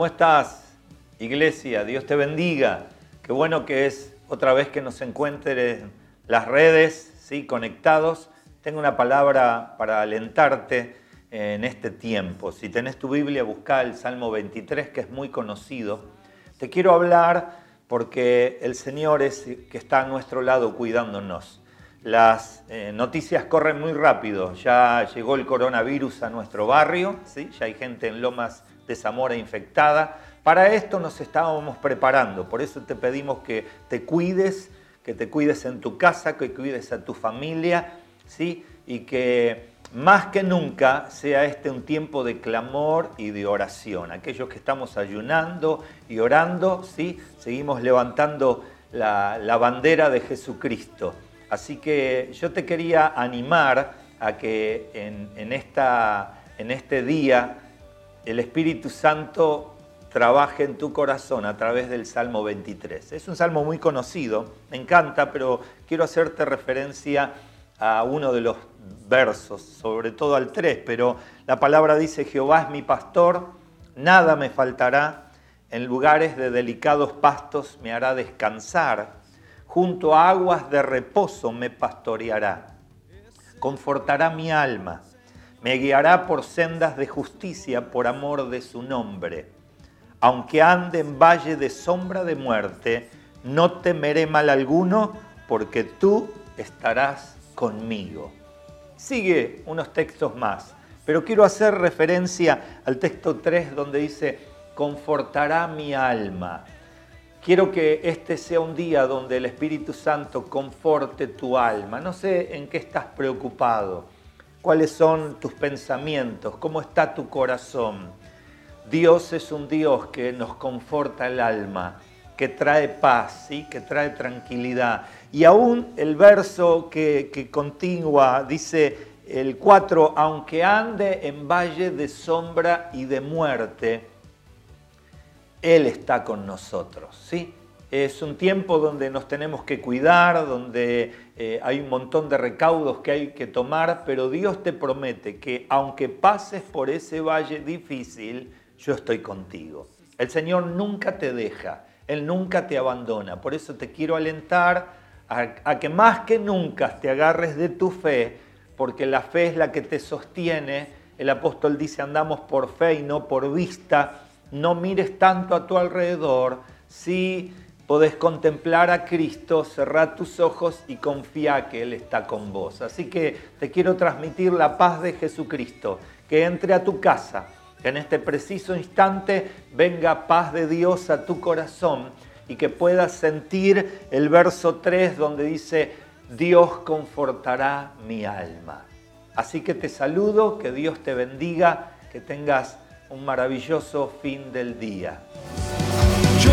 ¿Cómo estás, iglesia? Dios te bendiga. Qué bueno que es otra vez que nos encuentres las redes, ¿sí? conectados. Tengo una palabra para alentarte en este tiempo. Si tenés tu Biblia, busca el Salmo 23, que es muy conocido. Te quiero hablar porque el Señor es que está a nuestro lado cuidándonos. Las eh, noticias corren muy rápido. Ya llegó el coronavirus a nuestro barrio, ¿sí? ya hay gente en Lomas de Zamora infectada. Para esto nos estábamos preparando, por eso te pedimos que te cuides, que te cuides en tu casa, que cuides a tu familia, ¿sí? y que más que nunca sea este un tiempo de clamor y de oración. Aquellos que estamos ayunando y orando, ¿sí? seguimos levantando la, bandera de Jesucristo. Así que yo te quería animar a que en, esta, en este día el Espíritu Santo trabaje en tu corazón a través del Salmo 23. Es un salmo muy conocido, me encanta, pero quiero hacerte referencia a uno de los versos, sobre todo al 3, pero la palabra dice, Jehová es mi pastor, nada me faltará, en lugares de delicados pastos me hará descansar, junto a aguas de reposo me pastoreará, confortará mi alma me guiará por sendas de justicia por amor de su nombre. Aunque ande en valle de sombra de muerte, no temeré mal alguno, porque tú estarás conmigo. Sigue unos textos más, pero quiero hacer referencia al texto 3 donde dice, confortará mi alma. Quiero que este sea un día donde el Espíritu Santo conforte tu alma. No sé en qué estás preocupado cuáles son tus pensamientos, cómo está tu corazón. Dios es un Dios que nos conforta el alma, que trae paz, ¿sí? que trae tranquilidad. Y aún el verso que, que continúa dice el 4, aunque ande en valle de sombra y de muerte, Él está con nosotros. ¿sí? Es un tiempo donde nos tenemos que cuidar, donde eh, hay un montón de recaudos que hay que tomar, pero Dios te promete que aunque pases por ese valle difícil, yo estoy contigo. El Señor nunca te deja, Él nunca te abandona. Por eso te quiero alentar a, a que más que nunca te agarres de tu fe, porque la fe es la que te sostiene. El apóstol dice, andamos por fe y no por vista. No mires tanto a tu alrededor. Sí, podés contemplar a Cristo, cerrar tus ojos y confía que Él está con vos. Así que te quiero transmitir la paz de Jesucristo, que entre a tu casa, que en este preciso instante venga paz de Dios a tu corazón y que puedas sentir el verso 3 donde dice, Dios confortará mi alma. Así que te saludo, que Dios te bendiga, que tengas un maravilloso fin del día. Yo